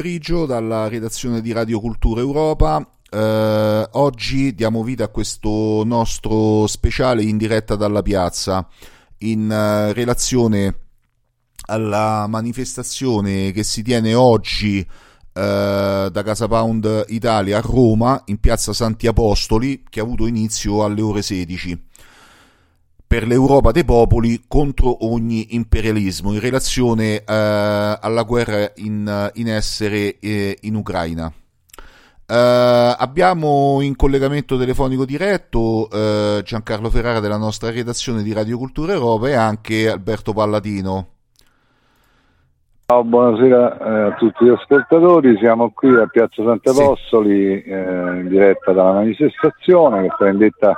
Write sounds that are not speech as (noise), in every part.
pomeriggio dalla redazione di Radio Cultura Europa. Eh, oggi diamo vita a questo nostro speciale in diretta dalla piazza in uh, relazione alla manifestazione che si tiene oggi uh, da Casa Pound Italia a Roma in piazza Santi Apostoli che ha avuto inizio alle ore 16 per l'Europa dei popoli contro ogni imperialismo in relazione eh, alla guerra in, in essere eh, in Ucraina. Eh, abbiamo in collegamento telefonico diretto eh, Giancarlo Ferrara della nostra redazione di Radio Cultura Europa e anche Alberto Palladino. Ciao, buonasera eh, a tutti gli ascoltatori, siamo qui a Piazza Sant'Apostoli sì. Eh, in diretta dalla manifestazione che sta indetta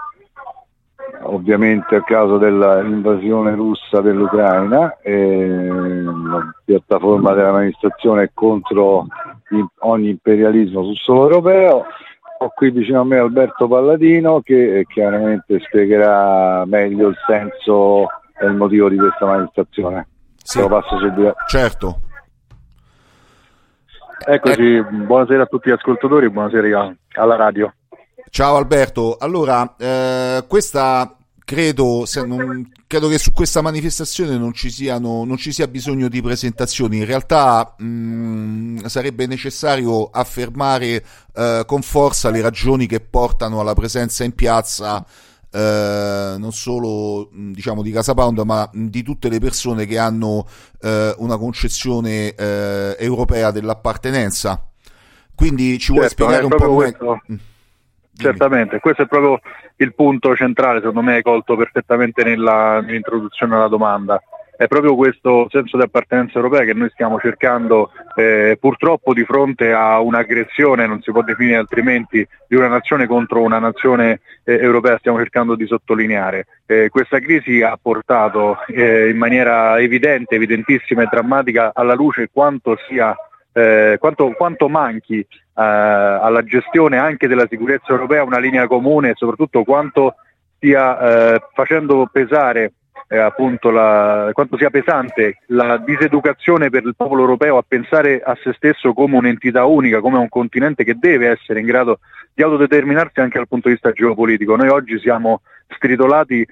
ovviamente a causa dell'invasione russa dell'Ucraina la piattaforma dell'amministrazione è contro ogni imperialismo sul suolo europeo. Ho qui vicino a me Alberto Palladino che chiaramente spiegherà meglio il senso e il motivo di questa manifestazione. Sì, lo passo subito. Certo. Eccoci, eh. buonasera a tutti gli ascoltatori, buonasera alla radio. Ciao Alberto, allora eh, questa credo, non, credo, che su questa manifestazione non ci, siano, non ci, sia bisogno di presentazioni, in realtà mh, mm, sarebbe necessario affermare eh, con forza le ragioni che portano alla presenza in piazza eh, non solo mm, diciamo di Casa Pound ma di tutte le persone che hanno eh, una concezione eh, europea dell'appartenenza. Quindi ci vuoi certo, spiegare un po' meglio? Certamente, questo è proprio il punto centrale, secondo me hai colto perfettamente nella, nell'introduzione alla domanda. È proprio questo senso di appartenenza europea che noi stiamo cercando eh, purtroppo di fronte a un'aggressione, non si può definire altrimenti, di una nazione contro una nazione eh, europea, stiamo cercando di sottolineare. Eh, questa crisi ha portato eh, in maniera evidente, evidentissima e drammatica alla luce quanto sia eh, quanto, quanto, manchi alla gestione anche della sicurezza europea una linea comune e soprattutto quanto stia eh, facendo pesare eh, appunto la, quanto sia pesante la diseducazione per il popolo europeo a pensare a se stesso come un'entità unica, come un continente che deve essere in grado di autodeterminarsi anche dal punto di vista geopolitico. Noi oggi siamo stritolati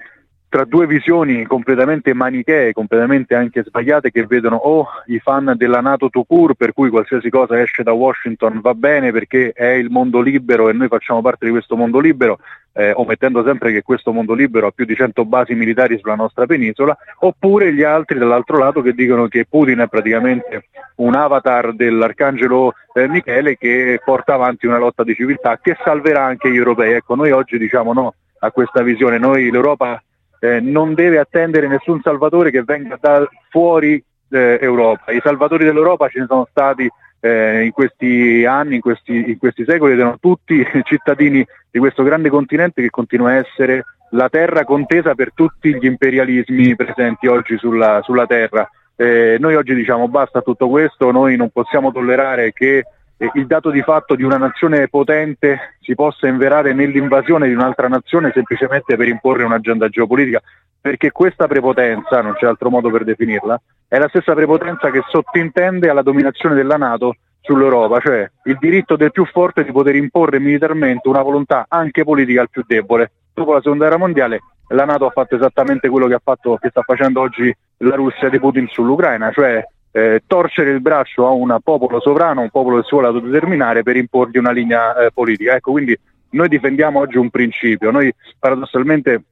tra due visioni completamente manichee, completamente anche sbagliate, che vedono o i fan della Nato to cure, per cui qualsiasi cosa esce da Washington va bene perché è il mondo libero e noi facciamo parte di questo mondo libero, eh, omettendo sempre che questo mondo libero ha più di 100 basi militari sulla nostra penisola, oppure gli altri dall'altro lato che dicono che Putin è praticamente un avatar dell'arcangelo eh, Michele che porta avanti una lotta di civiltà che salverà anche gli europei. Ecco, noi oggi diciamo no a questa visione, noi l'Europa eh, non deve attendere nessun salvatore che venga da fuori eh, Europa. I salvatori dell'Europa ce ne sono stati eh, in questi anni, in questi, in questi secoli, ed erano tutti (laughs) cittadini di questo grande continente che continua a essere la terra contesa per tutti gli imperialismi presenti oggi sulla, sulla terra. Eh, noi oggi diciamo basta tutto questo, noi non possiamo tollerare che il dato di fatto di una nazione potente si possa inverare nell'invasione di un'altra nazione semplicemente per imporre un'agenda geopolitica, perché questa prepotenza, non c'è altro modo per definirla, è la stessa prepotenza che sottintende alla dominazione della Nato sull'Europa, cioè il diritto del più forte di poter imporre militarmente una volontà anche politica al più debole. Dopo la seconda guerra mondiale la Nato ha fatto esattamente quello che, fatto, che sta facendo oggi la Russia di Putin sull'Ucraina, cioè eh, torcere il braccio a un popolo sovrano, un popolo che si vuole autodeterminare per imporgli una linea eh, politica. Ecco, quindi noi difendiamo oggi un principio, noi paradossalmente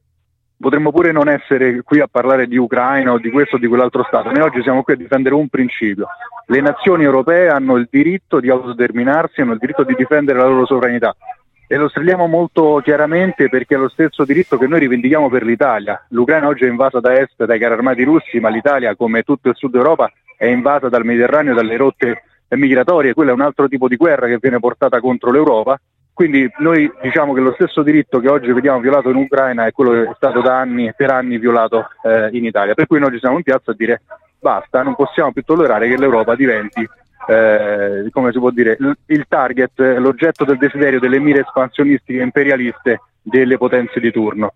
potremmo pure non essere qui a parlare di Ucraina o di questo o di quell'altro Stato, noi oggi siamo qui a difendere un principio. Le nazioni europee hanno il diritto di autodeterminarsi, hanno il diritto di difendere la loro sovranità e lo strilliamo molto chiaramente perché è lo stesso diritto che noi rivendichiamo per l'Italia. L'Ucraina oggi è invasa da est dai carri armati russi, ma l'Italia, come tutto il sud Europa, è invasa dal Mediterraneo, dalle rotte migratorie, quello è un altro tipo di guerra che viene portata contro l'Europa. Quindi noi diciamo che lo stesso diritto che oggi vediamo violato in Ucraina è quello che è stato da anni, per anni violato eh, in Italia. Per cui noi ci siamo in piazza a dire basta, non possiamo più tollerare che l'Europa diventi, eh, come si può dire, il target, l'oggetto del desiderio delle mire espansionistiche imperialiste delle potenze di turno.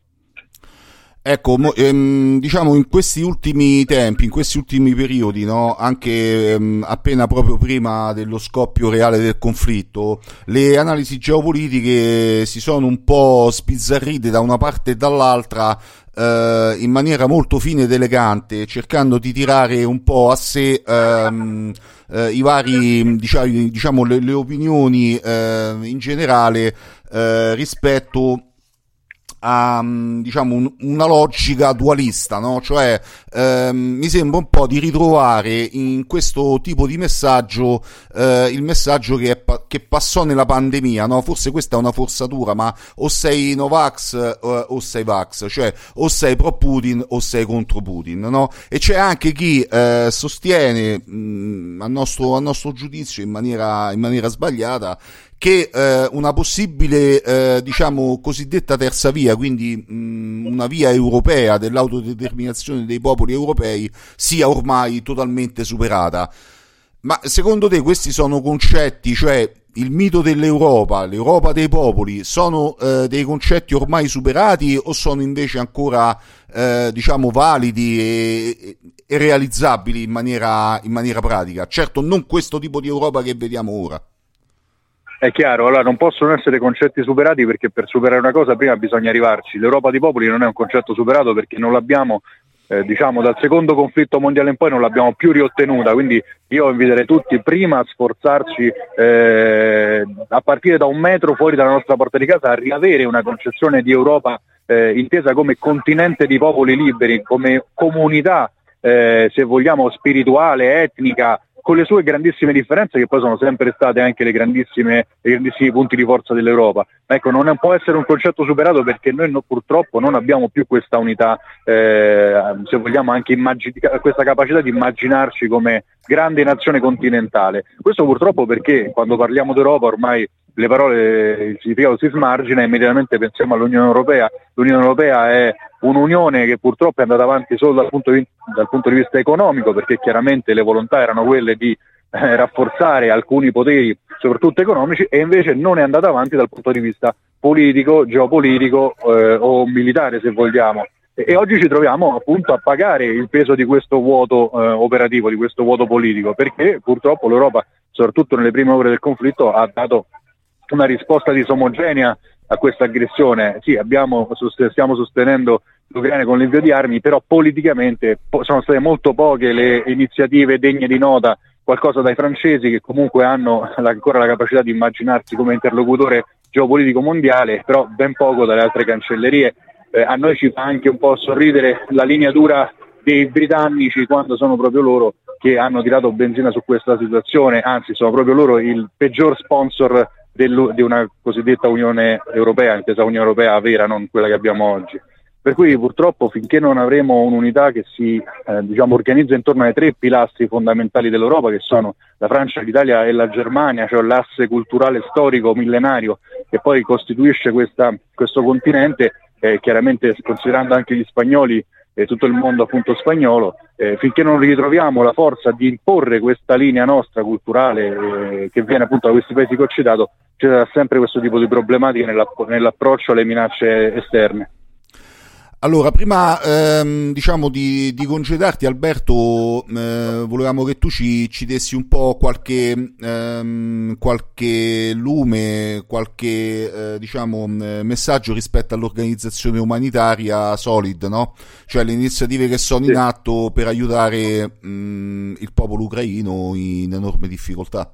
Ecco, ehm, diciamo in questi ultimi tempi, in questi ultimi periodi, no, anche ehm, appena proprio prima dello scoppio reale del conflitto, le analisi geopolitiche si sono un po' spizzarrite da una parte e dall'altra eh, in maniera molto fine ed elegante, cercando di tirare un po' a sé ehm, eh, i vari, diciamo, diciamo le, le opinioni eh, in generale eh, rispetto a diciamo un, una logica dualista, no? cioè ehm, mi sembra un po' di ritrovare in questo tipo di messaggio eh, il messaggio che, è, che, passò nella pandemia, no? forse questa è una forzatura, ma o sei Novax eh, o sei Vax, cioè o sei pro Putin o sei contro Putin, no? e c'è anche chi eh, sostiene mh, a, nostro, a nostro giudizio in maniera, in maniera sbagliata che eh, una possibile, eh, diciamo, cosiddetta terza via, quindi mh, una via europea dell'autodeterminazione dei popoli europei, sia ormai totalmente superata. Ma secondo te questi sono concetti, cioè il mito dell'Europa, l'Europa dei popoli, sono eh, dei concetti ormai superati o sono invece ancora, eh, diciamo, validi e, e realizzabili in maniera, in maniera pratica? Certo, non questo tipo di Europa che vediamo ora. È chiaro, allora non possono essere concetti superati perché per superare una cosa prima bisogna arrivarci. L'Europa dei popoli non è un concetto superato perché non l'abbiamo, eh, diciamo, dal secondo conflitto mondiale in poi non l'abbiamo più riottenuta, quindi io inviterei tutti prima a sforzarci eh, a partire da un metro fuori dalla nostra porta di casa a riavere una concezione di Europa eh, intesa come continente di popoli liberi, come comunità, eh, se vogliamo, spirituale, etnica, con le sue grandissime differenze che poi sono sempre state anche le grandissime, i grandissimi punti di forza dell'Europa. Ecco, non può essere un concetto superato perché noi no, purtroppo non abbiamo più questa unità, eh, se vogliamo anche immagin- questa capacità di immaginarci come grande nazione continentale. Questo purtroppo perché quando parliamo d'Europa ormai le parole, il significato si smargina e immediatamente pensiamo all'Unione Europea. L'Unione Europea è un'unione che purtroppo è andata avanti solo dal punto di, dal punto di vista economico perché chiaramente le volontà erano quelle di eh, rafforzare alcuni poteri, soprattutto economici, e invece non è andata avanti dal punto di vista politico, geopolitico eh, o militare se vogliamo. E, e, oggi ci troviamo appunto a pagare il peso di questo vuoto eh, operativo, di questo vuoto politico, perché purtroppo l'Europa, soprattutto nelle prime ore del conflitto, ha dato una risposta disomogenea a questa aggressione. Sì, abbiamo, stiamo sostenendo l'Ucraina con l'invio di armi, però politicamente sono state molto poche le iniziative degne di nota, qualcosa dai francesi che comunque hanno ancora la capacità di immaginarsi come interlocutore geopolitico mondiale, però ben poco dalle altre cancellerie. Eh, a noi ci fa anche un po' sorridere la linea dura dei britannici quando sono proprio loro che hanno tirato benzina su questa situazione, anzi sono proprio loro il peggior sponsor di una cosiddetta Unione Europea, intesa Unione Europea vera, non quella che abbiamo oggi. Per cui purtroppo finché non avremo un'unità che si eh, diciamo, organizza intorno ai tre pilastri fondamentali dell'Europa, che sono la Francia, l'Italia e la Germania, cioè l'asse culturale storico millenario che poi costituisce questa, questo continente, eh, chiaramente considerando anche gli spagnoli e tutto il mondo appunto spagnolo, eh, finché non ritroviamo la forza di imporre questa linea nostra culturale eh, che viene appunto da questi paesi che ho citato, ci sarà sempre questo tipo di problematiche nell'app- nell'approccio alle minacce esterne. Allora, prima ehm, diciamo di, di, congedarti, Alberto, eh, volevamo che tu ci, ci dessi un po' qualche, ehm, qualche lume, qualche eh, diciamo, messaggio rispetto all'organizzazione umanitaria Solid, no? Cioè le iniziative che sono sì. in atto per aiutare mh, il popolo ucraino in enorme difficoltà.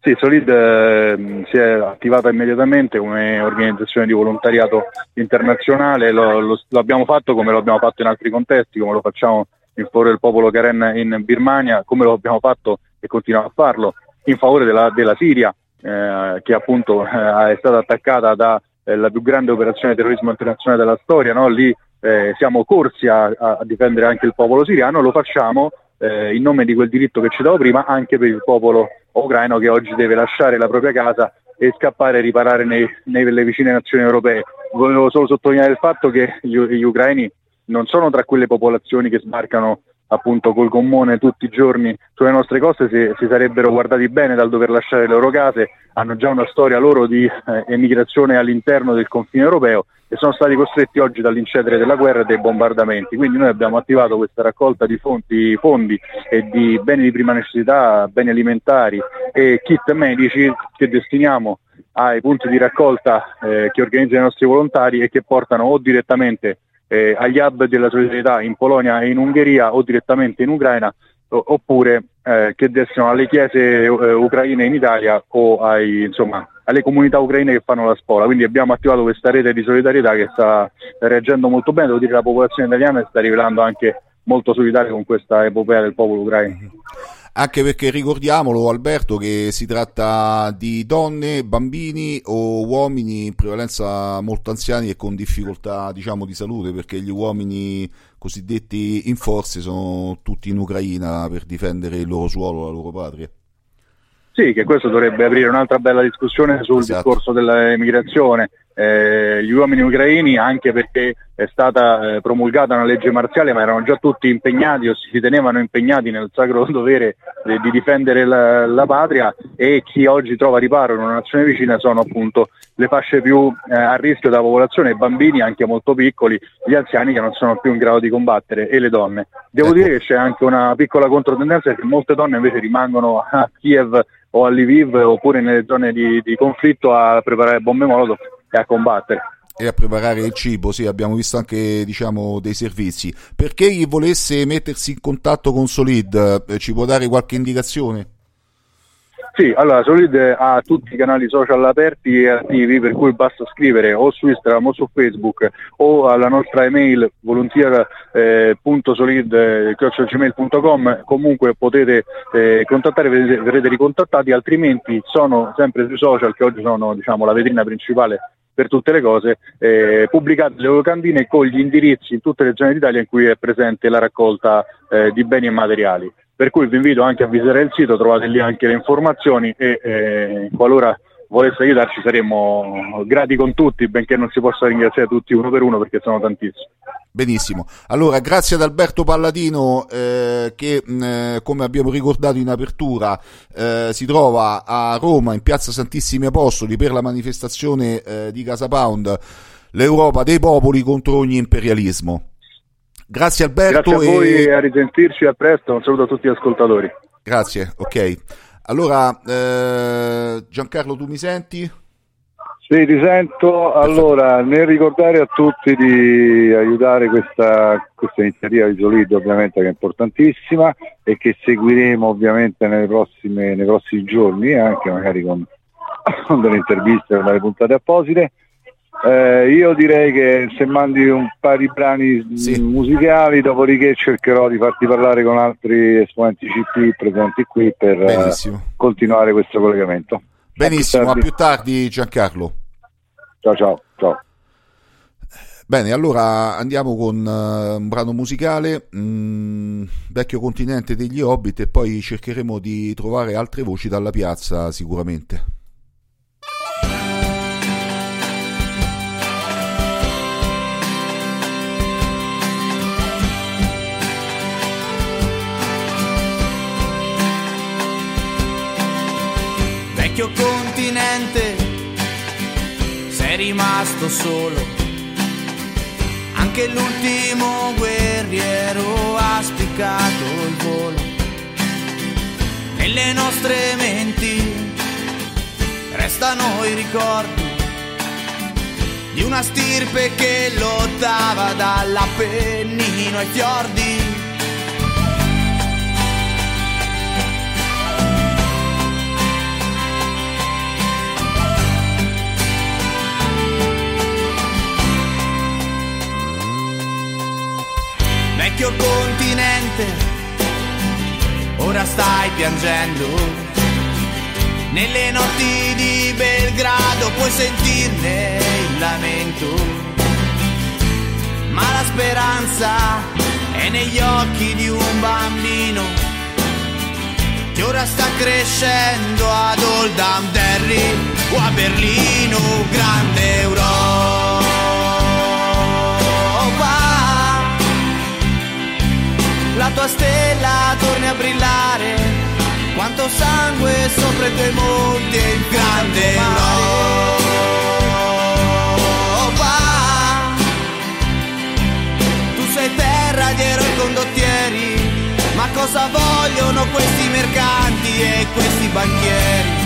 Sì, Solid eh, si è attivata immediatamente come organizzazione di volontariato internazionale, lo, lo, lo, abbiamo fatto come lo abbiamo fatto in altri contesti, come lo facciamo in favore del popolo Karen in Birmania, come lo abbiamo fatto e continuiamo a farlo in favore della, della Siria, eh, che appunto eh, è stata attaccata dalla eh, più grande operazione di terrorismo internazionale della storia, no? lì eh, siamo corsi a, a, difendere anche il popolo siriano, lo facciamo eh, in nome di quel diritto che citavo prima anche per il popolo ucraino che oggi deve lasciare la propria casa e scappare e riparare nei, nelle vicine nazioni europee. Volevo solo sottolineare il fatto che gli, gli ucraini non sono tra quelle popolazioni che sbarcano appunto col gommone tutti i giorni sulle nostre coste si, si, sarebbero guardati bene dal dover lasciare le loro case, hanno già una storia loro di eh, emigrazione all'interno del confine europeo e sono stati costretti oggi dall'incedere della guerra e dei bombardamenti. Quindi noi abbiamo attivato questa raccolta di fonti, fondi e di beni di prima necessità, beni alimentari e kit medici che destiniamo ai punti di raccolta eh, che organizzano i nostri volontari e che portano o direttamente eh, agli hub della solidarietà in Polonia e in Ungheria o direttamente in Ucraina oppure eh, che destinano alle chiese eh, ucraine in Italia o ai, insomma, alle comunità ucraine che fanno la scuola. Quindi abbiamo attivato questa rete di solidarietà che sta reagendo molto bene, devo dire la popolazione italiana sta rivelando anche molto solidaria con questa epopea del popolo ucraino. Anche perché ricordiamolo Alberto che si tratta di donne, bambini o uomini in prevalenza molto anziani e con difficoltà diciamo di salute perché gli uomini cosiddetti in forze sono tutti in Ucraina per difendere il loro suolo, la loro patria. Sì, che questo dovrebbe aprire un'altra bella discussione sul esatto. discorso dell'emigrazione. Eh, gli uomini ucraini, anche perché è stata eh, promulgata una legge marziale, ma erano già tutti impegnati o si ritenevano impegnati nel sacro (laughs) dovere eh, di difendere la, la, patria e chi oggi trova riparo in una nazione vicina sono appunto le fasce più eh, a rischio della popolazione, i bambini anche molto piccoli, gli anziani che non sono più in grado di combattere e le donne. Devo ecco. dire che c'è anche una piccola controtendenza perché molte donne invece rimangono a Kiev o a Lviv oppure nelle zone di, di conflitto a preparare bombe molotov e a combattere e a preparare il cibo, sì, abbiamo visto anche diciamo, dei servizi. Perché chi volesse mettersi in contatto con Solid, eh, ci può dare qualche indicazione? Sì, allora Solid ha tutti i canali social aperti e attivi per cui basta scrivere o su Instagram o su Facebook o alla nostra email volunteer.solid.gmail.com eh, comunque potete eh, contattare, verrete ricontattati, altrimenti sono sempre sui social che oggi sono diciamo, la vetrina principale per tutte le cose, eh, pubblicate le locandine con gli indirizzi in tutte le zone d'Italia in cui è presente la raccolta eh, di beni e materiali. Per cui vi invito anche a visitare il sito, trovate lì anche le informazioni e eh, qualora volesse aiutarci saremmo grati con tutti, benché non si possa ringraziare tutti uno per uno perché sono tantissimi. Benissimo, allora grazie ad Alberto Palladino eh, che mh, eh, come abbiamo ricordato in apertura eh, si trova a Roma in piazza Santissimi Apostoli per la manifestazione eh, di Casa Pound, l'Europa dei popoli contro ogni imperialismo. Grazie Alberto. Grazie a voi e a risentirci a presto. Un saluto a tutti gli ascoltatori. Grazie, ok. Allora, eh, Giancarlo, tu mi senti? Sì, ti sento. Allora, nel ricordare a tutti di aiutare questa, questa iniziativa di Solido, ovviamente che è importantissima e che seguiremo ovviamente prossime, nei prossimi giorni, anche magari con, (coughs) con delle interviste, con delle puntate apposite. Eh, io direi che se mandi un paio di brani sì. musicali, dopodiché cercherò di farti parlare con altri esponenti CP presenti qui per uh, continuare questo collegamento. Benissimo, a più tardi Giancarlo. Ciao ciao, ciao. Bene, allora andiamo con uh, un brano musicale, mm, Vecchio continente degli Hobbit e poi cercheremo di trovare altre voci dalla piazza sicuramente. Vecchio continente sei rimasto solo. Anche l'ultimo guerriero ha spiccato il volo. Nelle nostre menti restano i ricordi di una stirpe che lottava dall'Appennino ai fiordi vecchio continente, ora stai piangendo. Nelle notti di Belgrado puoi sentirne il lamento, ma la speranza è negli occhi di un bambino che ora sta crescendo ad Oldham Derry o a Berlino, grande Europa. La tua stella torni a brillare, quanto sangue sopra i tuoi monti e il grande Europa. Tu sei terra di eroi condottieri, ma cosa vogliono questi mercanti e questi banchieri?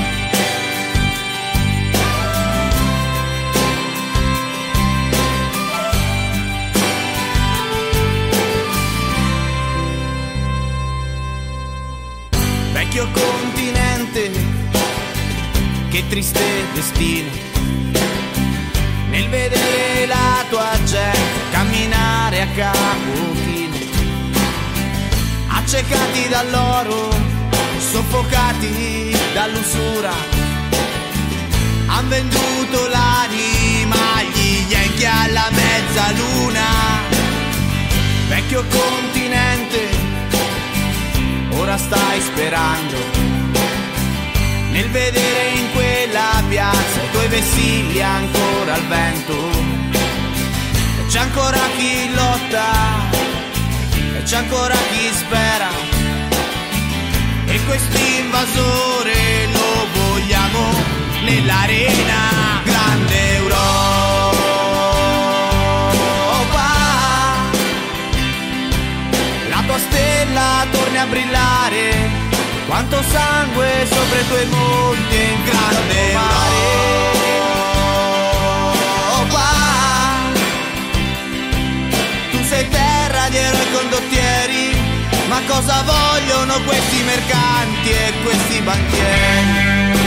Vecchio continente, che triste destino, nel vedere la tua gente camminare a capo chino, accecati dall'oro, soffocati dall'usura, han venduto l'anima agli yankee alla mezzaluna, sperando nel vedere in quella piazza i tuoi vessilli ancora al vento. C'è ancora chi lotta, e c'è ancora chi spera. E quest'invasore lo vogliamo nell'arena grande Europa. La tua stella torni a brillare quanto sangue sopra i tuoi monti in grande mare. Tu sei terra di eroi condottieri ma cosa vogliono questi mercanti e questi banchieri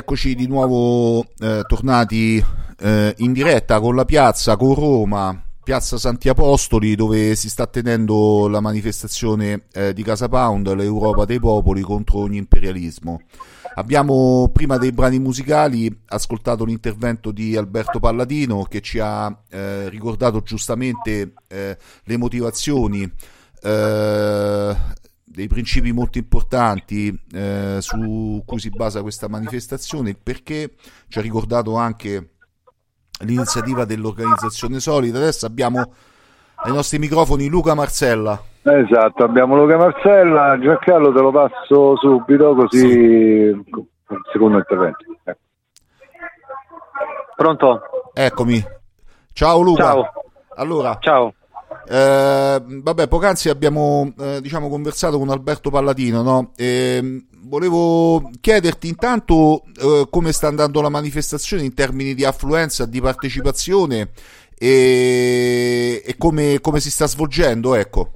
Eccoci di nuovo eh, tornati eh, in diretta con la piazza, con Roma, piazza Santi Apostoli, dove si sta tenendo la manifestazione eh, di Casa Pound, l'Europa dei popoli contro ogni imperialismo. Abbiamo prima dei brani musicali ascoltato l'intervento di Alberto Palladino che ci ha eh, ricordato giustamente eh, le motivazioni eh, dei principi molto importanti eh, su cui si basa questa manifestazione, il perché ci ha ricordato anche l'iniziativa dell'organizzazione Solida. Adesso abbiamo ai nostri microfoni Luca Marcella. Esatto, abbiamo Luca Marcella, Giancarlo te lo passo subito così il secondo intervento. Eh. Pronto? Eccomi. Ciao Luca. Ciao. Allora, Ciao. Eh, vabbè, poc'anzi abbiamo eh, diciamo, conversato con Alberto Palladino, no? E, volevo chiederti intanto eh, come sta andando la manifestazione in termini di affluenza, di partecipazione e, e come, come si sta svolgendo, ecco.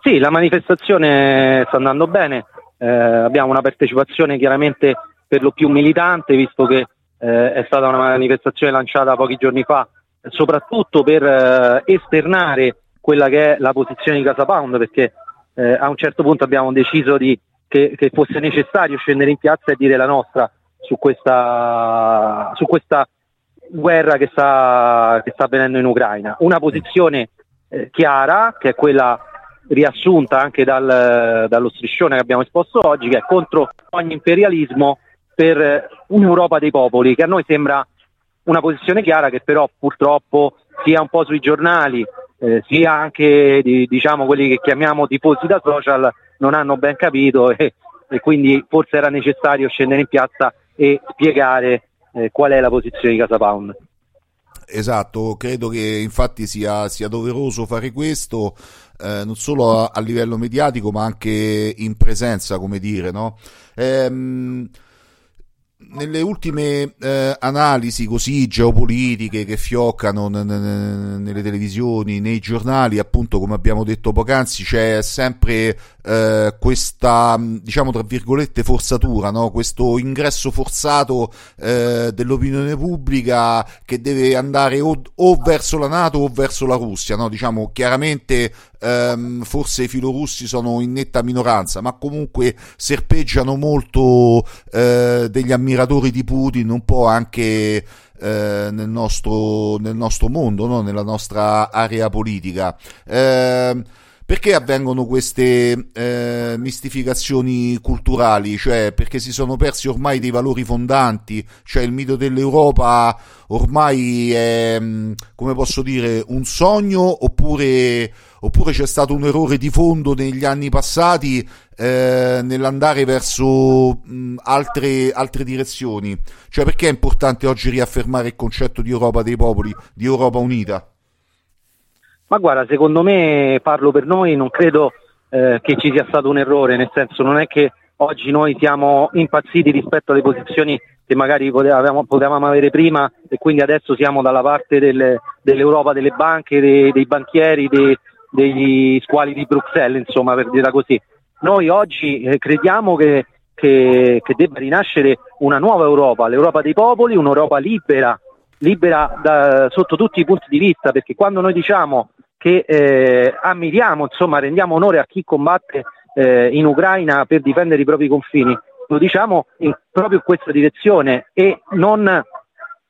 Sì, la manifestazione sta andando bene, eh, abbiamo una partecipazione chiaramente per lo più militante, visto che eh, è stata una manifestazione lanciata pochi giorni fa, soprattutto per eh, esternare quella che è la posizione di Casa Pound, perché eh, a un certo punto abbiamo deciso di, che, che fosse necessario scendere in piazza e dire la nostra su questa, su questa guerra che sta, che sta avvenendo in Ucraina. Una posizione eh, chiara, che è quella riassunta anche dal, dallo striscione che abbiamo esposto oggi, che è contro ogni imperialismo per eh, un'Europa dei popoli, che a noi sembra una posizione chiara che però purtroppo sia un po' sui giornali, eh, sia anche di, diciamo quelli che chiamiamo tifosi da social non hanno ben capito e, e quindi forse era necessario scendere in piazza e spiegare eh, qual è la posizione di Casa Pound. Esatto, credo che infatti sia, sia doveroso fare questo eh, non solo a, a, livello mediatico ma anche in presenza, come dire, no? Ehm, nelle ultime eh, analisi così geopolitiche che fioccano n- n- nelle televisioni, nei giornali, appunto come abbiamo detto poc'anzi, c'è sempre eh, questa, diciamo tra virgolette, forzatura, no? questo ingresso forzato eh, dell'opinione pubblica che deve andare o, o, verso la Nato o verso la Russia, no? diciamo chiaramente ehm, forse i filorussi sono in netta minoranza, ma comunque serpeggiano molto eh, degli ammiratori di Putin, un po' anche eh, nel, nostro, nel nostro mondo, no? nella nostra area politica. Eh, perché avvengono queste eh, mistificazioni culturali? Cioè, perché si sono persi ormai dei valori fondanti, cioè il mito dell'Europa ormai è, come posso dire, un sogno oppure, oppure c'è stato un errore di fondo negli anni passati eh, nell'andare verso mh, altre, altre direzioni? Cioè perché è importante oggi riaffermare il concetto di Europa dei popoli, di Europa unita? Ma guarda, secondo me, parlo per noi, non credo eh, che ci sia stato un errore, nel senso non è che oggi noi siamo impazziti rispetto alle posizioni che magari potevamo, potevamo avere prima e quindi adesso siamo dalla parte del, dell'Europa, delle banche, dei, dei banchieri, dei, degli squali di Bruxelles, insomma, per dirla così. Noi oggi eh, crediamo che, che, che, debba rinascere una nuova Europa, l'Europa dei popoli, un'Europa libera, libera da, sotto tutti i punti di vista, perché quando noi diciamo che eh, ammiriamo, insomma, rendiamo onore a chi combatte eh, in Ucraina per difendere i propri confini, lo diciamo in, proprio in questa direzione e non,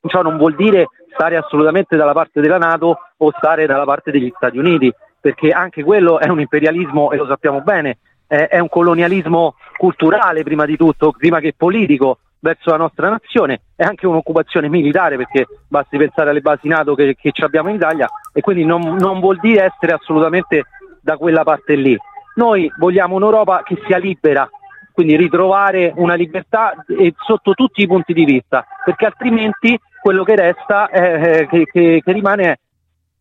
ciò non vuol dire stare assolutamente dalla parte della Nato o stare dalla parte degli Stati Uniti, perché anche quello è un imperialismo e lo sappiamo bene, è, è un colonialismo culturale prima di tutto, prima che politico verso la nostra nazione, è anche un'occupazione militare perché basti pensare alle basi NATO che, che abbiamo in Italia e quindi non, non vuol dire essere assolutamente da quella parte lì. Noi vogliamo un'Europa che sia libera, quindi ritrovare una libertà eh, sotto tutti i punti di vista, perché altrimenti quello che resta è, eh, che, che, che rimane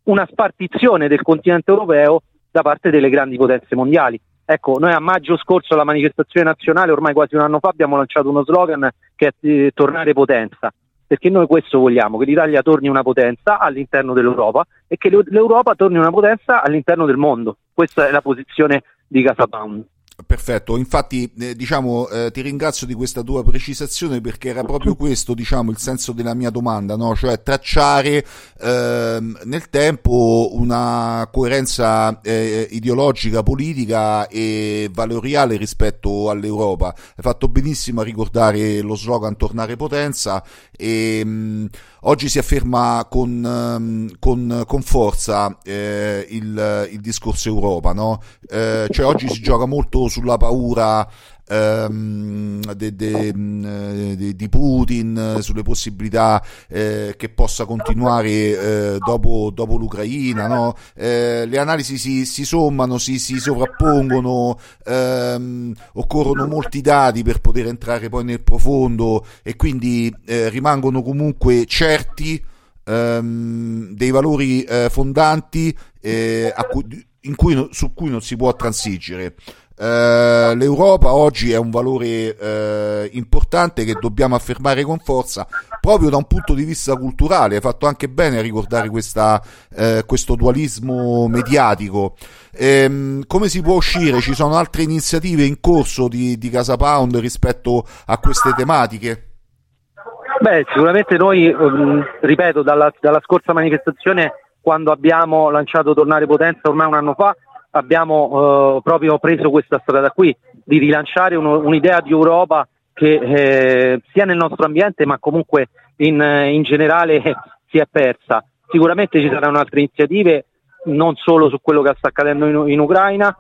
una spartizione del continente europeo da parte delle grandi potenze mondiali. Ecco, noi a maggio scorso alla manifestazione nazionale, ormai quasi un anno fa, abbiamo lanciato uno slogan che è eh, tornare potenza, perché noi questo vogliamo, che l'Italia torni una potenza all'interno dell'Europa e che l'Europa torni una potenza all'interno del mondo. Questa è la posizione di Casa Pound. Perfetto, infatti eh, diciamo, eh, ti ringrazio di questa tua precisazione perché era proprio questo diciamo, il senso della mia domanda, no? cioè tracciare eh, nel tempo una coerenza eh, ideologica, politica e valoriale rispetto all'Europa. Hai fatto benissimo a ricordare lo slogan tornare potenza e mh, mm, oggi si afferma con, um, con, con forza eh, il, il, discorso Europa, no? eh, cioè oggi si gioca molto sulla paura ehm, de, de, mm, de, di Putin, sulle possibilità eh, che possa continuare eh, dopo, dopo, l'Ucraina. No? Eh, le analisi si, si sommano, si, si sovrappongono, ehm, occorrono molti dati per poter entrare poi nel profondo e quindi eh, rimangono comunque certi ehm, dei valori eh, fondanti eh, cui, cui, su cui non si può transigere. Uh, L'Europa oggi è un valore uh, importante che dobbiamo affermare con forza proprio da un punto di vista culturale. Hai fatto anche bene a ricordare questa, uh, questo dualismo mediatico. Um, come si può uscire? Ci sono altre iniziative in corso di, di Casa Pound rispetto a queste tematiche? Beh, sicuramente noi, um, ripeto, dalla, dalla scorsa manifestazione, quando abbiamo lanciato Tornare Potenza ormai un anno fa, abbiamo eh, proprio preso questa strada qui, di rilanciare uno, un'idea di Europa che eh, sia nel nostro ambiente ma comunque in, in generale (laughs) si è persa. Sicuramente ci saranno altre iniziative, non solo su quello che sta accadendo in, in Ucraina.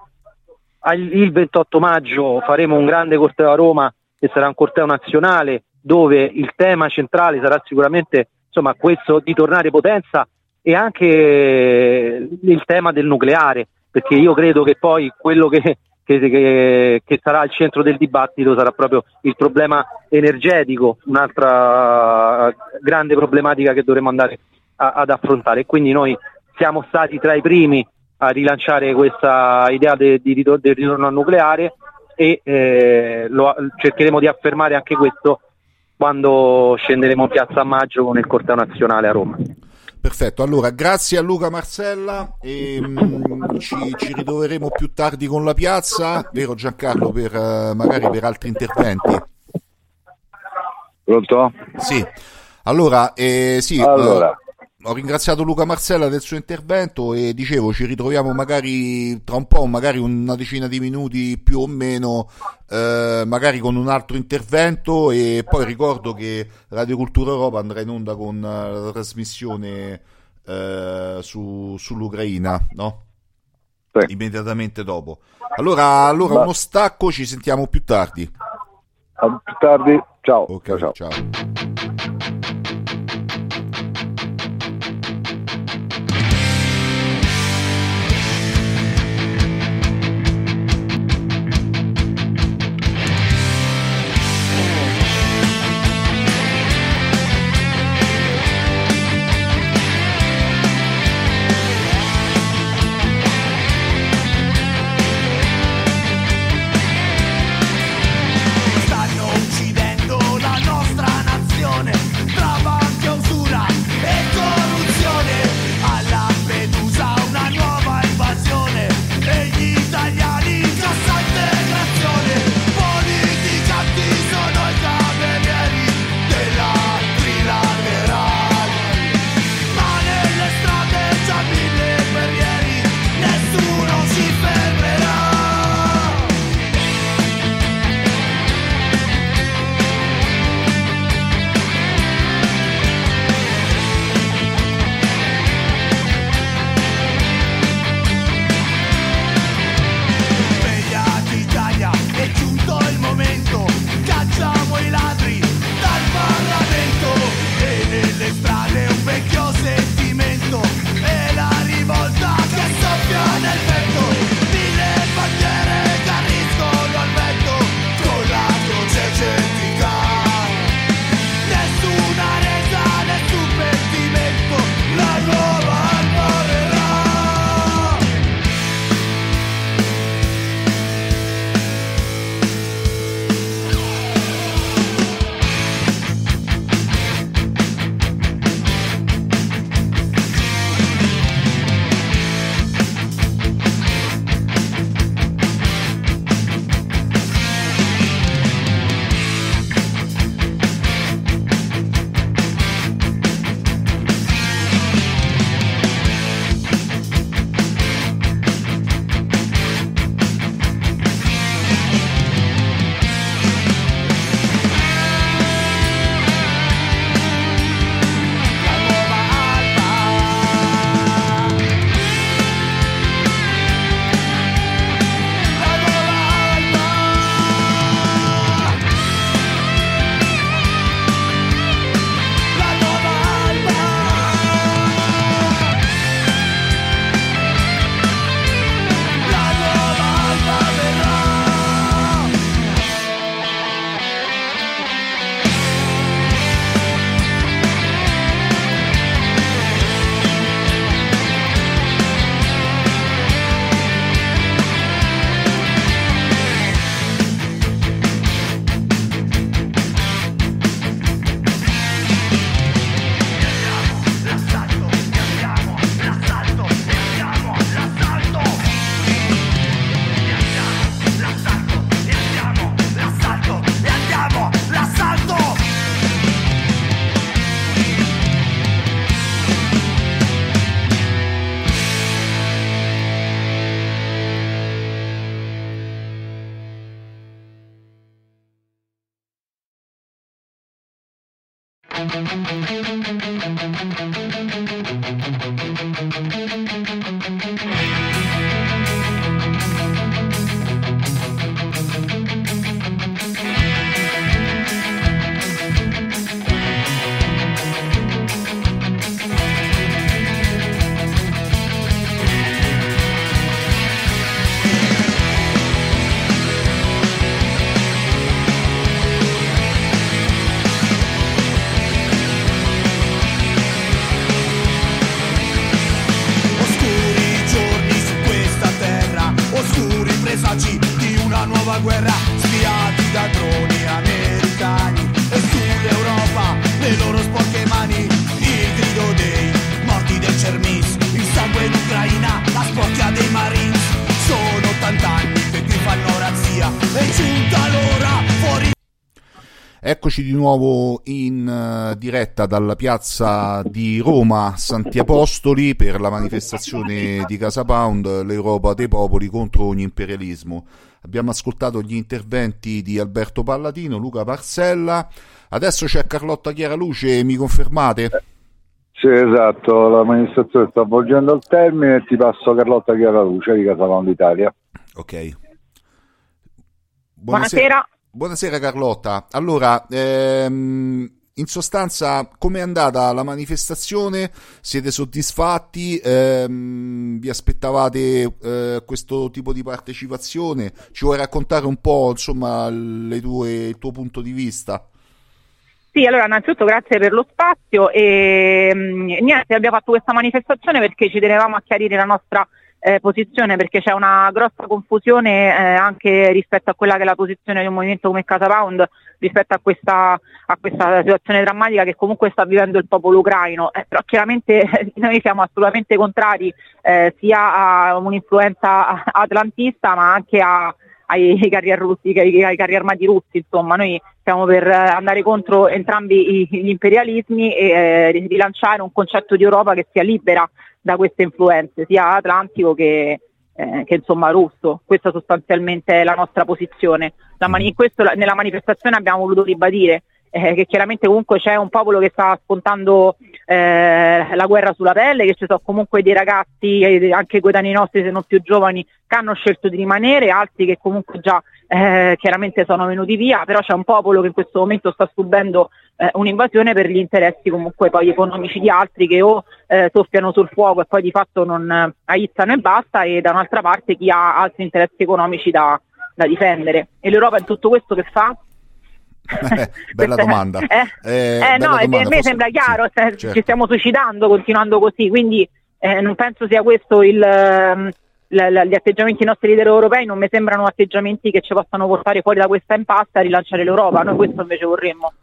Il 28 maggio faremo un grande corteo a Roma che sarà un corteo nazionale dove il tema centrale sarà sicuramente insomma, questo di tornare potenza e anche il tema del nucleare perché io credo che poi quello che, che, che, che, sarà al centro del dibattito sarà proprio il problema energetico, un'altra grande problematica che dovremo andare a, ad affrontare. quindi noi siamo stati tra i primi a rilanciare questa idea de, di, del ritorno al nucleare e eh, lo, cercheremo di affermare anche questo quando scenderemo in piazza a maggio con il corteo nazionale a Roma. Perfetto, allora grazie a Luca Marcella e mh, mm, ci, ci, ritroveremo più tardi con la piazza, vero Giancarlo, per, uh, magari per altri interventi. Pronto? Sì, allora, eh, sì, allora. Uh, ho ringraziato Luca Marcella del suo intervento e dicevo ci ritroviamo magari tra un po', magari una decina di minuti più o meno, eh, magari con un altro intervento e poi ricordo che Radio Cultura Europa andrà in onda con la trasmissione eh, su, sull'Ucraina, no? Sì. Immediatamente dopo. Allora, allora uno stacco, ci sentiamo più tardi. A più tardi, ciao. Okay, ciao. ciao. Eccoci di nuovo in uh, diretta dalla piazza di Roma, Santi Apostoli, per la manifestazione di Casa Pound, l'Europa dei popoli contro ogni imperialismo. Abbiamo ascoltato gli interventi di Alberto Palladino, Luca Parcella, adesso c'è Carlotta Chiaraluce, mi confermate? Sì, esatto, la manifestazione sta avvolgendo al termine e ti passo Carlotta Chiaraluce di Casa Pound Italia. Ok. Buonasera. Buonasera. Buonasera Carlotta. Allora, ehm, in sostanza, come è andata la manifestazione? Siete soddisfatti? Ehm, vi aspettavate eh, questo tipo di partecipazione? Ci vuoi raccontare un po', insomma, tue, il tuo punto di vista? Sì, allora innanzitutto grazie per lo spazio e mm, niente, abbiamo fatto questa manifestazione perché ci tenevamo a chiarire la nostra eh, posizione perché c'è una grossa confusione eh, anche rispetto a quella che è la posizione di un movimento come Casa Pound rispetto a questa, a questa situazione drammatica che comunque sta vivendo il popolo ucraino, eh, però chiaramente (laughs) noi siamo assolutamente contrari eh, sia a un'influenza atlantista ma anche a, ai, carri russi, ai, ai, carri armati russi, insomma. Noi siamo per andare contro entrambi gli imperialismi e eh, rilanciare un concetto di Europa che sia libera da queste influenze, sia atlantico che, eh, che insomma russo. Questa sostanzialmente è la nostra posizione. La mani- questo, nella manifestazione abbiamo voluto ribadire eh, che chiaramente comunque c'è un popolo che sta scontando eh, la guerra sulla pelle, che ci sono comunque dei ragazzi, eh, anche coetanei nostri se non più giovani, che hanno scelto di rimanere, altri che comunque già eh, chiaramente sono venuti via, però c'è un popolo che in questo momento sta subendo eh, un'invasione per gli interessi comunque poi economici di altri che o eh, soffiano sul fuoco e poi di fatto non eh, aizzano e basta e da un'altra parte chi ha altri interessi economici da, da difendere. E l'Europa in tutto questo che fa? Eh, bella domanda. Eh, eh, eh no, domanda, a me sembra chiaro, sì, certo. ci stiamo suicidando continuando così, quindi non penso sia questo il, ehm, gli atteggiamenti nostri leader europei non mi sembrano atteggiamenti che ci possano portare fuori da questa impasse a rilanciare l'Europa, noi questo invece vorremmo,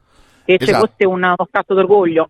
che esatto. ci fosse un, scatto d'orgoglio.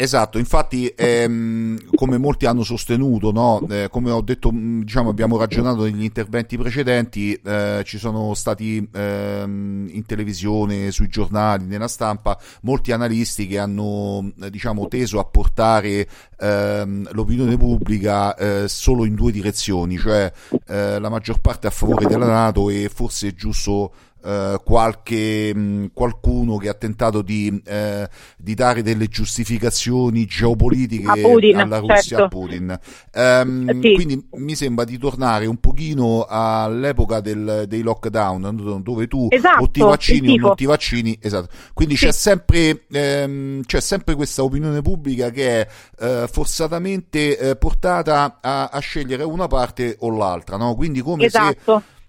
Esatto, infatti ehm, come molti hanno sostenuto, no? eh, come ho detto, mm, diciamo, abbiamo ragionato negli interventi precedenti, eh, ci sono stati ehm, in televisione, sui giornali, nella stampa, molti analisti che hanno eh, diciamo, teso a portare ehm, l'opinione pubblica eh, solo in due direzioni, cioè eh, la maggior parte a favore della Nato e forse è giusto Uh, qualche, mh, qualcuno che ha tentato di, uh, di, dare delle giustificazioni geopolitiche Putin, alla Russia certo. a Putin. Um, sì. Quindi mi sembra di tornare un pochino all'epoca del, dei lockdown, dove tu esatto, o ti vaccini o non ti vaccini. Esatto. Quindi sì. c'è, sempre, um, c'è sempre questa opinione pubblica che è uh, forzatamente portata a, a, scegliere una parte o l'altra. No? Quindi come esatto. se Mm,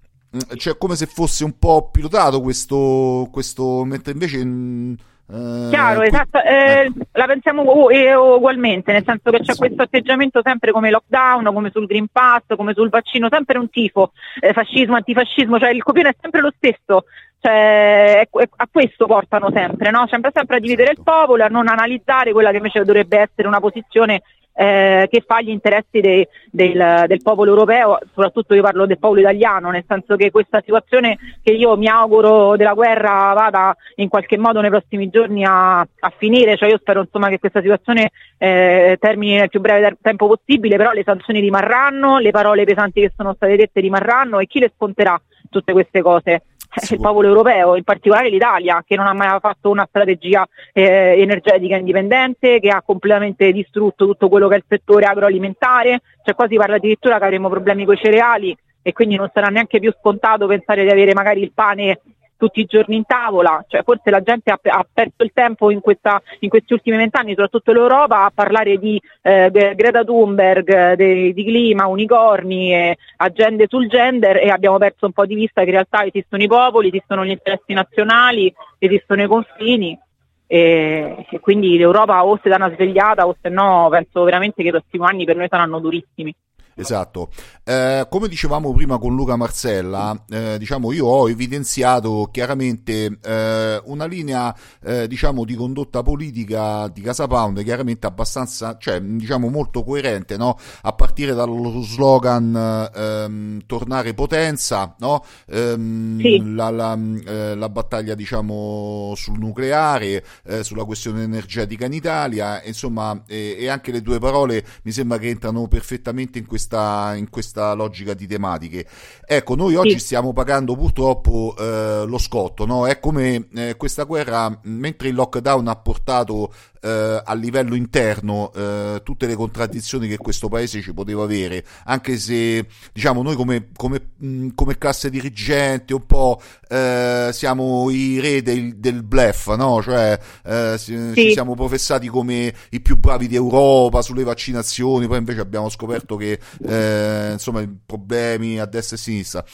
cioè come se fosse un po' pilotato questo, questo mentre invece mm, eh, Chiaro, qui... esatto, eh, eh. la pensiamo ugualmente, nel senso che c'è questo atteggiamento sempre come lockdown, come sul Green Pass, come sul vaccino, sempre un tifo, eh, fascismo, antifascismo, cioè il copione è sempre lo stesso, cioè, a questo portano sempre, no? sempre, sempre a dividere il popolo, a non analizzare quella che invece dovrebbe essere una posizione eh, che fa gli interessi de, del, del, popolo europeo, soprattutto io parlo del popolo italiano, nel senso che questa situazione che io mi auguro della guerra vada in qualche modo nei prossimi giorni a, a finire, cioè io spero insomma, che questa situazione eh, termini nel più breve tempo possibile, però le sanzioni rimarranno, le parole pesanti che sono state dette rimarranno e chi le sconterà tutte queste cose? Il popolo europeo, in particolare l'Italia, che non ha mai fatto una strategia eh, energetica indipendente, che ha completamente distrutto tutto quello che è il settore agroalimentare, cioè qua si parla addirittura che avremo problemi con i cereali e quindi non sarà neanche più scontato pensare di avere magari il pane tutti i giorni in tavola, cioè forse la gente ha, ha perso il tempo in, questa, in, questi ultimi vent'anni, soprattutto l'Europa, a parlare di eh, Greta Thunberg, de, di clima, unicorni, e agende sul gender e abbiamo perso un po' di vista che in realtà esistono i popoli, esistono gli interessi nazionali, esistono i confini. E, e quindi l'Europa o si dà una svegliata o se no penso veramente che i prossimi anni per noi saranno durissimi. Esatto, eh, come dicevamo prima con Luca Marcella, eh, diciamo io ho evidenziato chiaramente eh, una linea eh, diciamo di condotta politica di Casa Pound chiaramente abbastanza, cioè diciamo molto coerente, no? a partire dallo slogan ehm, tornare potenza, no? ehm, sì. la, la, eh, la, battaglia diciamo sul nucleare, eh, sulla questione energetica in Italia, insomma e anche le due parole mi sembra che entrano perfettamente in questo questa, in questa logica di tematiche. Ecco, noi oggi sì. stiamo pagando purtroppo eh, lo scotto, no? È come eh, questa guerra, mentre il lockdown ha portato eh, a livello interno eh, tutte le contraddizioni che questo paese ci poteva avere, anche se diciamo noi come, come, mh, come classe dirigente un po' eh, siamo i re del, del bluff, no? cioè eh, sì. ci siamo professati come i più bravi d'Europa sulle vaccinazioni, poi invece abbiamo scoperto che eh, insomma problemi a destra e a sinistra.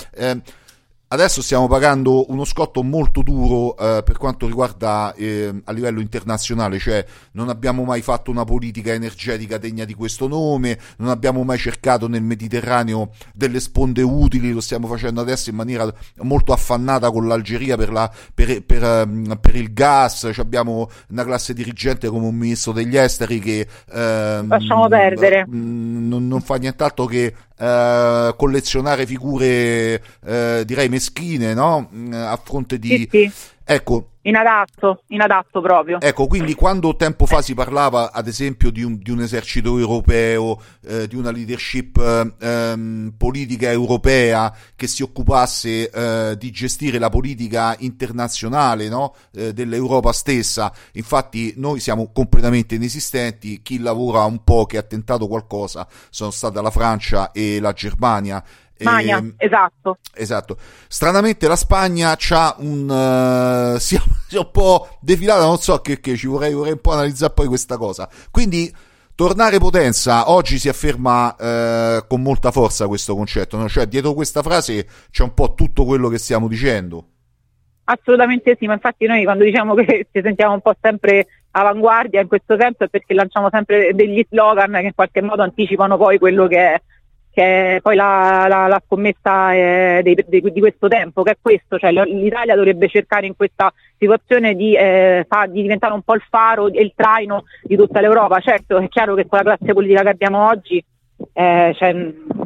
Adesso stiamo pagando uno scotto molto duro eh, per quanto riguarda eh, a livello internazionale, cioè non abbiamo mai fatto una politica energetica degna di questo nome, non abbiamo mai cercato nel Mediterraneo delle sponde utili, lo stiamo facendo adesso in maniera molto affannata con l'Algeria per, la, per, per, ehm, per il gas, cioè abbiamo una classe dirigente come un ministro degli esteri che eh, lasciamo perdere. Non, non fa nient'altro che eh, collezionare figure eh, direi meschine no? Mm, a fronte di sì, sì. Ecco Inadatto, inadatto proprio. Ecco, quindi quando tempo fa si parlava, ad esempio, di un, di un esercito europeo, eh, di una leadership eh, politica europea che si occupasse eh, di gestire la politica internazionale no? Eh, dell'Europa stessa, infatti noi siamo completamente inesistenti, chi lavora un po' che ha tentato qualcosa sono state la Francia e la Germania Spagna, e, esatto. Esatto. Stranamente la Spagna c'ha un... Uh, (laughs) si, è, si, è, un po' defilata, non so che, che ci vorrei, vorrei un po' analizzare poi questa cosa. Quindi tornare potenza, oggi si afferma uh, con molta forza questo concetto, no? cioè dietro questa frase c'è un po' tutto quello che stiamo dicendo. Assolutamente sì, ma infatti noi quando diciamo che (laughs) ci sentiamo un po' sempre avanguardia in questo senso è perché lanciamo sempre degli slogan che in qualche modo anticipano poi quello che è che è poi la, la, la scommessa eh, dei, dei, di questo tempo, che è questo, cioè l'Italia dovrebbe cercare in questa situazione di, eh, fa, di, diventare un po' il faro e il traino di tutta l'Europa. Certo, è chiaro che con la classe politica che abbiamo oggi eh, cioè,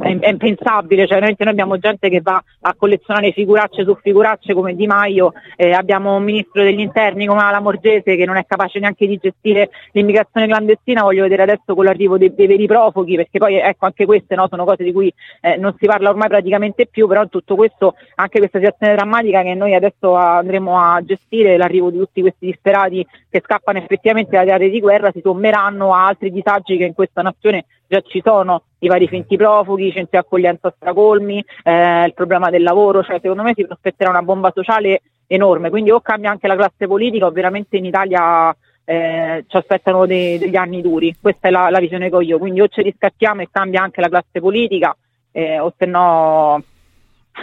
è, è, impensabile, cioè, noi abbiamo gente che va a collezionare figuracce su figuracce come Di Maio, eh, abbiamo un ministro degli interni come Ala Morgese che non è capace neanche di gestire l'immigrazione clandestina, voglio vedere adesso con l'arrivo dei, dei veri profughi, perché poi ecco anche queste no, sono cose di cui eh, non si parla ormai praticamente più, però tutto questo, anche questa situazione drammatica che noi adesso andremo a gestire, l'arrivo di tutti questi disperati che scappano effettivamente dalle aree di guerra, si sommeranno a altri disagi che in questa nazione già ci sono i vari finti profughi, i centri accoglienza stracolmi, eh, il problema del lavoro, cioè secondo me si prospetterà una bomba sociale enorme, quindi o cambia anche la classe politica o veramente in Italia eh, ci aspettano dei, degli anni duri, questa è la, la, visione che ho io, quindi o ci riscattiamo e cambia anche la classe politica eh, o se no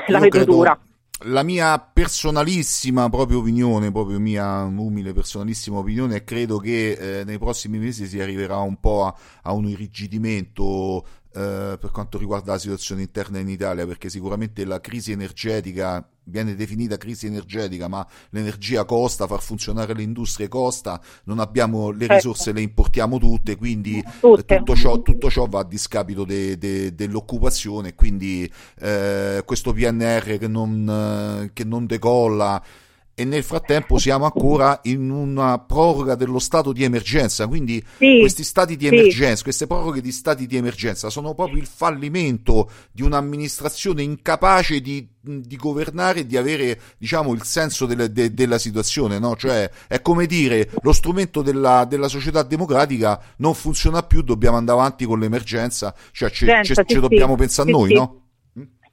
la vedo dura la mia personalissima proprio opinione, proprio mia umile personalissima opinione, credo che eh, nei prossimi mesi si arriverà un po' a, a un irrigidimento per quanto riguarda la situazione interna in Italia, perché sicuramente la crisi energetica viene definita crisi energetica, ma l'energia costa, far funzionare le industrie costa, non abbiamo le certo. risorse, le importiamo tutte, quindi tutte. Tutto, ciò, tutto, ciò, va a discapito de, de, dell'occupazione, quindi eh, questo PNR che non, che non decolla e nel frattempo siamo ancora in una proroga dello stato di emergenza, quindi Sì, questi stati di sì. emergenza, queste proroghe di stati di emergenza sono proprio il fallimento di un'amministrazione incapace di, di governare e di avere diciamo il senso delle- de- della situazione, no? Cioè è come dire lo strumento della, della società democratica non funziona più, dobbiamo andare avanti con l'emergenza, cioè ce, Emergenza, ce- sì, sì. dobbiamo pensare Sì, noi, sì. no?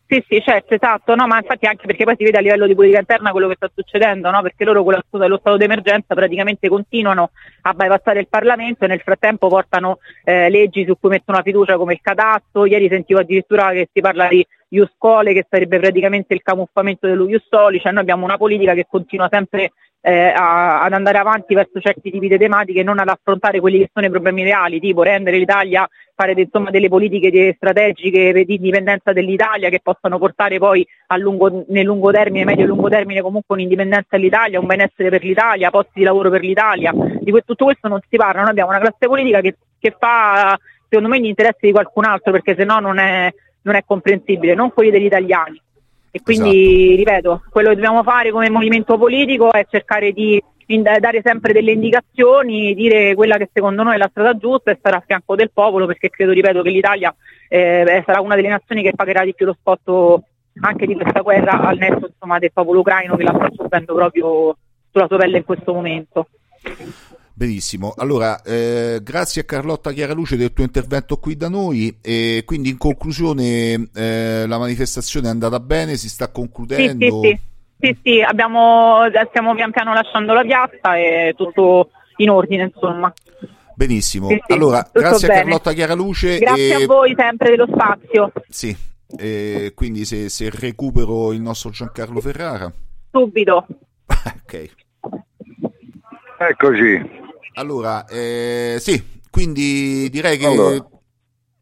Sì, sì, certo, esatto, no, ma infatti anche perché poi si vede a livello di politica interna quello che sta succedendo, no? Perché loro con la scusa dello stato d'emergenza praticamente continuano a bypassare il Parlamento e nel frattempo portano eh, leggi su cui mettono la fiducia come il catasto, ieri sentivo addirittura che si parla di Iuscole che sarebbe praticamente il camuffamento dello Iussoli, cioè noi abbiamo una politica che continua sempre eh, a- ad andare avanti verso certi tipi di tematiche e non ad affrontare quelli che sono i problemi reali, tipo rendere l'Italia, fare insomma, delle politiche strategiche di indipendenza dell'Italia che possano portare poi lungo, nel lungo termine, medio e lungo termine comunque un'indipendenza dell'Italia, un benessere per l'Italia, posti di lavoro per l'Italia. Di que- tutto questo non si parla, noi abbiamo una classe politica che, che fa secondo me gli interessi di qualcun altro perché se no non è, non è comprensibile, non quelli degli italiani. E quindi, ripeto, quello che dobbiamo fare come movimento politico è cercare di dare sempre delle indicazioni, dire quella che secondo noi è la strada giusta e stare a fianco del popolo perché credo, ripeto, che l'Italia eh, sarà una delle nazioni che pagherà di più lo spotto anche di questa guerra al netto insomma, del popolo ucraino che la sta subendo proprio sulla sua pelle in questo momento. Benissimo, allora eh, grazie a Carlotta Chiaraluce del tuo intervento qui da noi e quindi in conclusione eh, la manifestazione è andata bene, si sta Sì, concludendo. sì, sì, sì, sì, abbiamo, stiamo pian piano lasciando la piazza e tutto in ordine insomma. Benissimo, Sì, sì, allora grazie a bene. Carlotta Chiaraluce Grazie e a voi sempre dello spazio, sì, e quindi se, se recupero il nostro Giancarlo Ferrara. subito. (laughs) ok, Eccoci. allora eh, sì, quindi direi che Allora.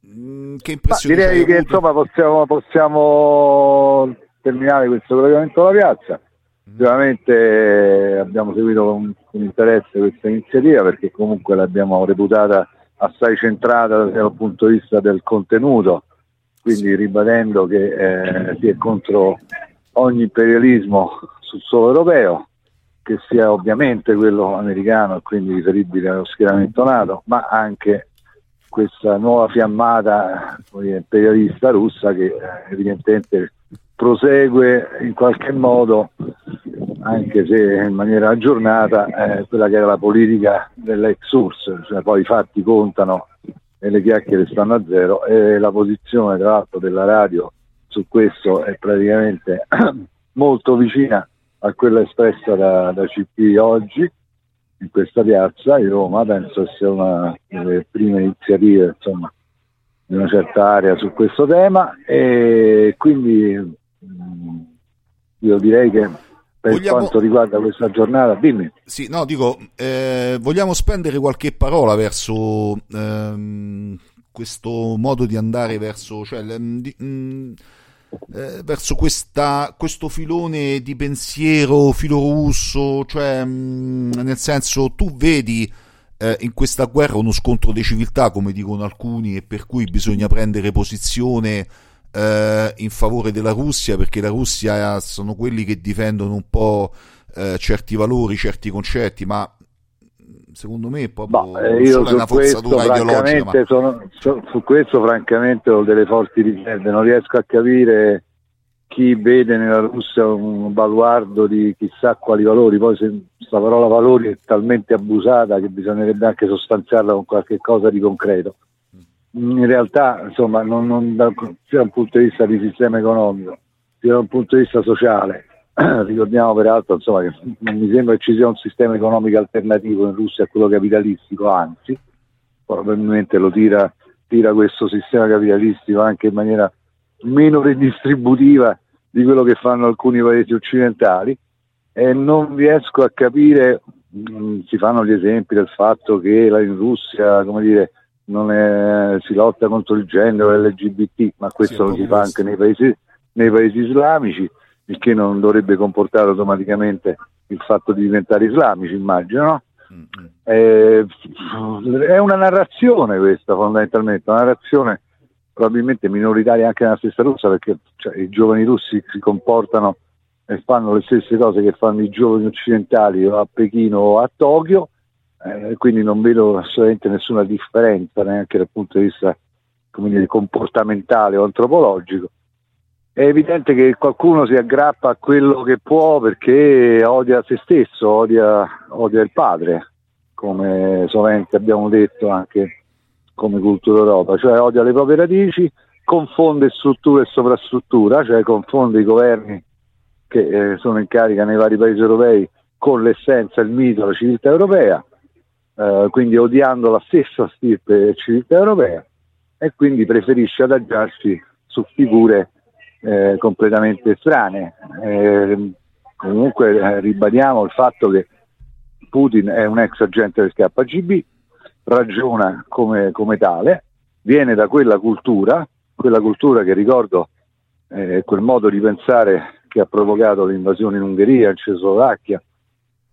mh, che impressione direi che avuto? insomma possiamo, possiamo terminare questo collegamento alla piazza. Sicuramente eh, abbiamo seguito con, con interesse questa iniziativa perché comunque l'abbiamo reputata assai centrata dal punto di vista del contenuto, quindi ribadendo che eh, si è contro ogni imperialismo sul suolo europeo, che sia ovviamente quello americano e quindi riferibile allo schieramento NATO, ma anche questa nuova fiammata dire, imperialista russa che eh, evidentemente prosegue in qualche modo, anche se in maniera aggiornata, eh, quella che era la politica dell'ex URSS, cioè poi i fatti contano e le chiacchiere stanno a zero e la posizione tra l'altro della radio su questo è praticamente (clears throat) molto vicina a quella espressa da, da CP oggi in questa piazza di Roma, penso sia una delle prime iniziative insomma, di una certa area su questo tema e quindi mh, io direi che per Vogliamo- quanto riguarda questa giornata, dimmi. Sì, no, dico, eh, vogliamo spendere qualche parola verso ehm, questo modo di andare verso, cioè, l- di- mh, eh, verso questa, questo filone di pensiero filorusso, cioè, mh, nel senso, tu vedi eh, in questa guerra uno scontro di civiltà, come dicono alcuni, e per cui bisogna prendere posizione eh, in favore della Russia, perché la Russia sono quelli che difendono un po' eh, certi valori, certi concetti, ma secondo me è proprio Ma, eh, io su questo, ideologica, ma francamente, sono- su, su questo francamente ho delle forti riserve, non riesco a capire chi vede nella Russia un baluardo di chissà quali valori, poi se questa parola valori è talmente abusata che bisognerebbe anche sostanziarla con qualche cosa di concreto. In realtà, insomma, non, non da, sia da un punto di vista di sistema economico, sia da un punto di vista sociale, ricordiamo peraltro insomma, che non mi sembra che ci sia un sistema economico alternativo in Russia a quello capitalistico, anzi, probabilmente lo tira, tira questo sistema capitalistico anche in maniera meno redistributiva di quello che fanno alcuni paesi occidentali e non riesco a capire, mh, si fanno gli esempi del fatto che la, in Russia, come dire, non è- si lotta contro il genere LGBT, ma questo Sì, lo si fa questo. anche nei paesi, nei paesi islamici, il che non dovrebbe comportare automaticamente il fatto di diventare islamici, immagino, no? Mm, mm. Eh, è una narrazione questa fondamentalmente, una narrazione probabilmente minoritaria anche nella stessa Russia perché cioè, i giovani russi si comportano e fanno le stesse cose che fanno i giovani occidentali a Pechino o a Tokyo, eh, quindi non vedo assolutamente nessuna differenza neanche dal punto di vista dire, comportamentale o antropologico. È evidente che qualcuno si aggrappa a quello che può perché odia se stesso, odia, odia il padre, come sovente abbiamo detto anche come cultura Europa, cioè odia le proprie radici, confonde struttura e sovrastruttura, cioè confonde i governi che eh, sono in carica nei vari paesi europei con l'essenza, il mito, la civiltà europea, eh, quindi odiando la stessa stirpe civiltà europea e quindi preferisce adagiarsi su figure eh, completamente estranee. Eh, comunque eh, ribadiamo il fatto che Putin è un ex agente del KGB, ragiona come, come tale, viene da quella cultura, quella cultura che ricordo eh, quel modo di pensare che ha provocato l'invasione in Ungheria, in Cecoslovacchia,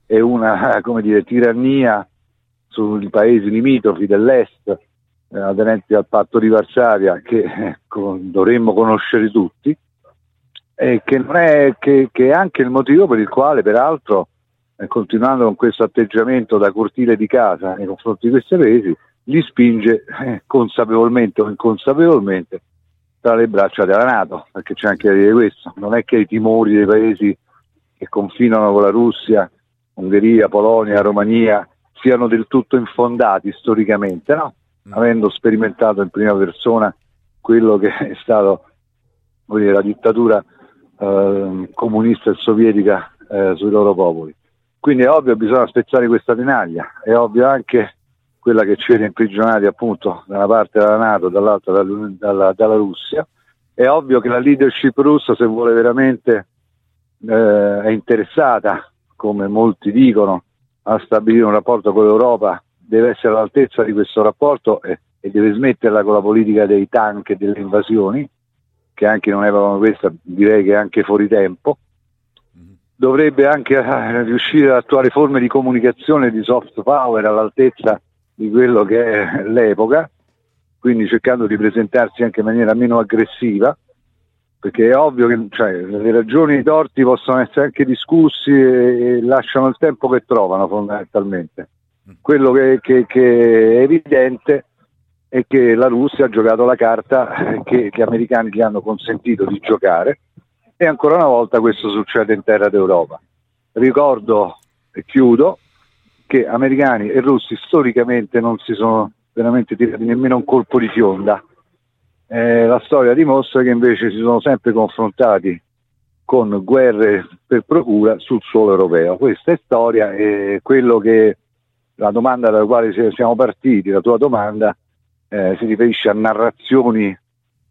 è una (laughs) dire, tirannia sui paesi limitrofi dell'est eh, aderenti al patto di Varsavia che eh, dovremmo conoscere tutti e che, è, che, che è anche il motivo per il quale peraltro eh, continuando con questo atteggiamento da cortile di casa nei confronti di questi paesi li spinge eh, consapevolmente o inconsapevolmente tra le braccia della Nato, perché c'è anche da dire questo, non è che i timori dei paesi che confinano con la Russia, Ungheria, Polonia, Romania, siano del tutto infondati storicamente, no? Mm. avendo sperimentato in prima persona quello che è stato dire, la dittatura eh, comunista e sovietica eh, sui loro popoli. Quindi è ovvio che bisogna spezzare questa tenaglia, è ovvio anche quella che ci vede imprigionati appunto da una parte dalla Nato, dall'altra dalla, dalla, dalla Russia. È ovvio che la leadership russa, se vuole veramente, eh, è interessata, come molti dicono, a stabilire un rapporto con l'Europa deve essere all'altezza di questo rapporto e, e deve smetterla con la politica dei tank e delle invasioni, che anche non erano questa, direi che è anche fuori tempo. Dovrebbe anche eh, riuscire ad attuare forme di comunicazione di soft power all'altezza di quello che è l'epoca, quindi cercando di presentarsi anche in maniera meno aggressiva, perché è ovvio che cioè, le ragioni e i torti possono essere anche discussi e lasciano il tempo che trovano fondamentalmente. Quello che, che, che, è evidente è che la Russia ha giocato la carta che gli americani gli hanno consentito di giocare e ancora una volta questo succede in terra d'Europa. Ricordo e chiudo che americani e russi storicamente non si sono veramente tirati nemmeno un colpo di fionda. Eh, la storia dimostra che invece si sono sempre confrontati con guerre per procura sul suolo europeo. Questa è storia e quello che la domanda dalla quale siamo partiti, la tua domanda, eh, si riferisce a narrazioni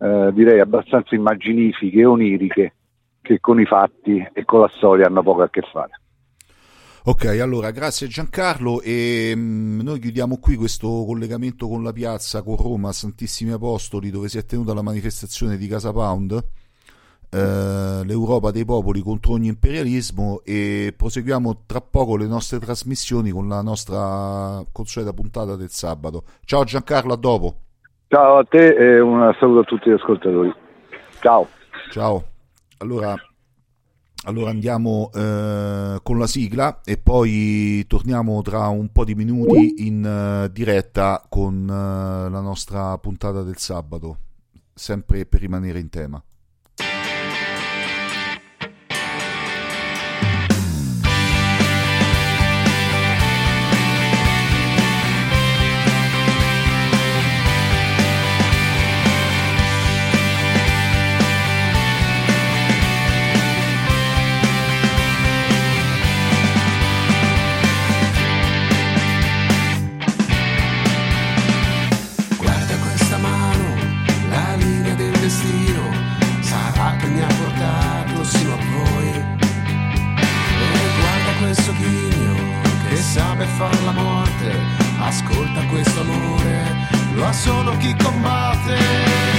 eh, direi abbastanza immaginifiche e oniriche che con i fatti e con la storia hanno poco a che fare. Ok, allora grazie Giancarlo e mh, mm, noi chiudiamo qui questo collegamento con la piazza, con Roma, Santissimi Apostoli, dove si è tenuta la manifestazione di Casa Pound eh, l'Europa dei popoli contro ogni imperialismo e proseguiamo tra poco le nostre trasmissioni con la nostra consueta puntata del sabato. Ciao Giancarlo, a dopo. Ciao a te e un saluto a tutti gli ascoltatori. Ciao. Ciao. Allora, allora andiamo eh, con la sigla e poi torniamo tra un po' di minuti in uh, diretta con uh, la nostra puntata del sabato, sempre per rimanere in tema. sa beffa la morte, ascolta questo amore, lo ha solo chi combatte.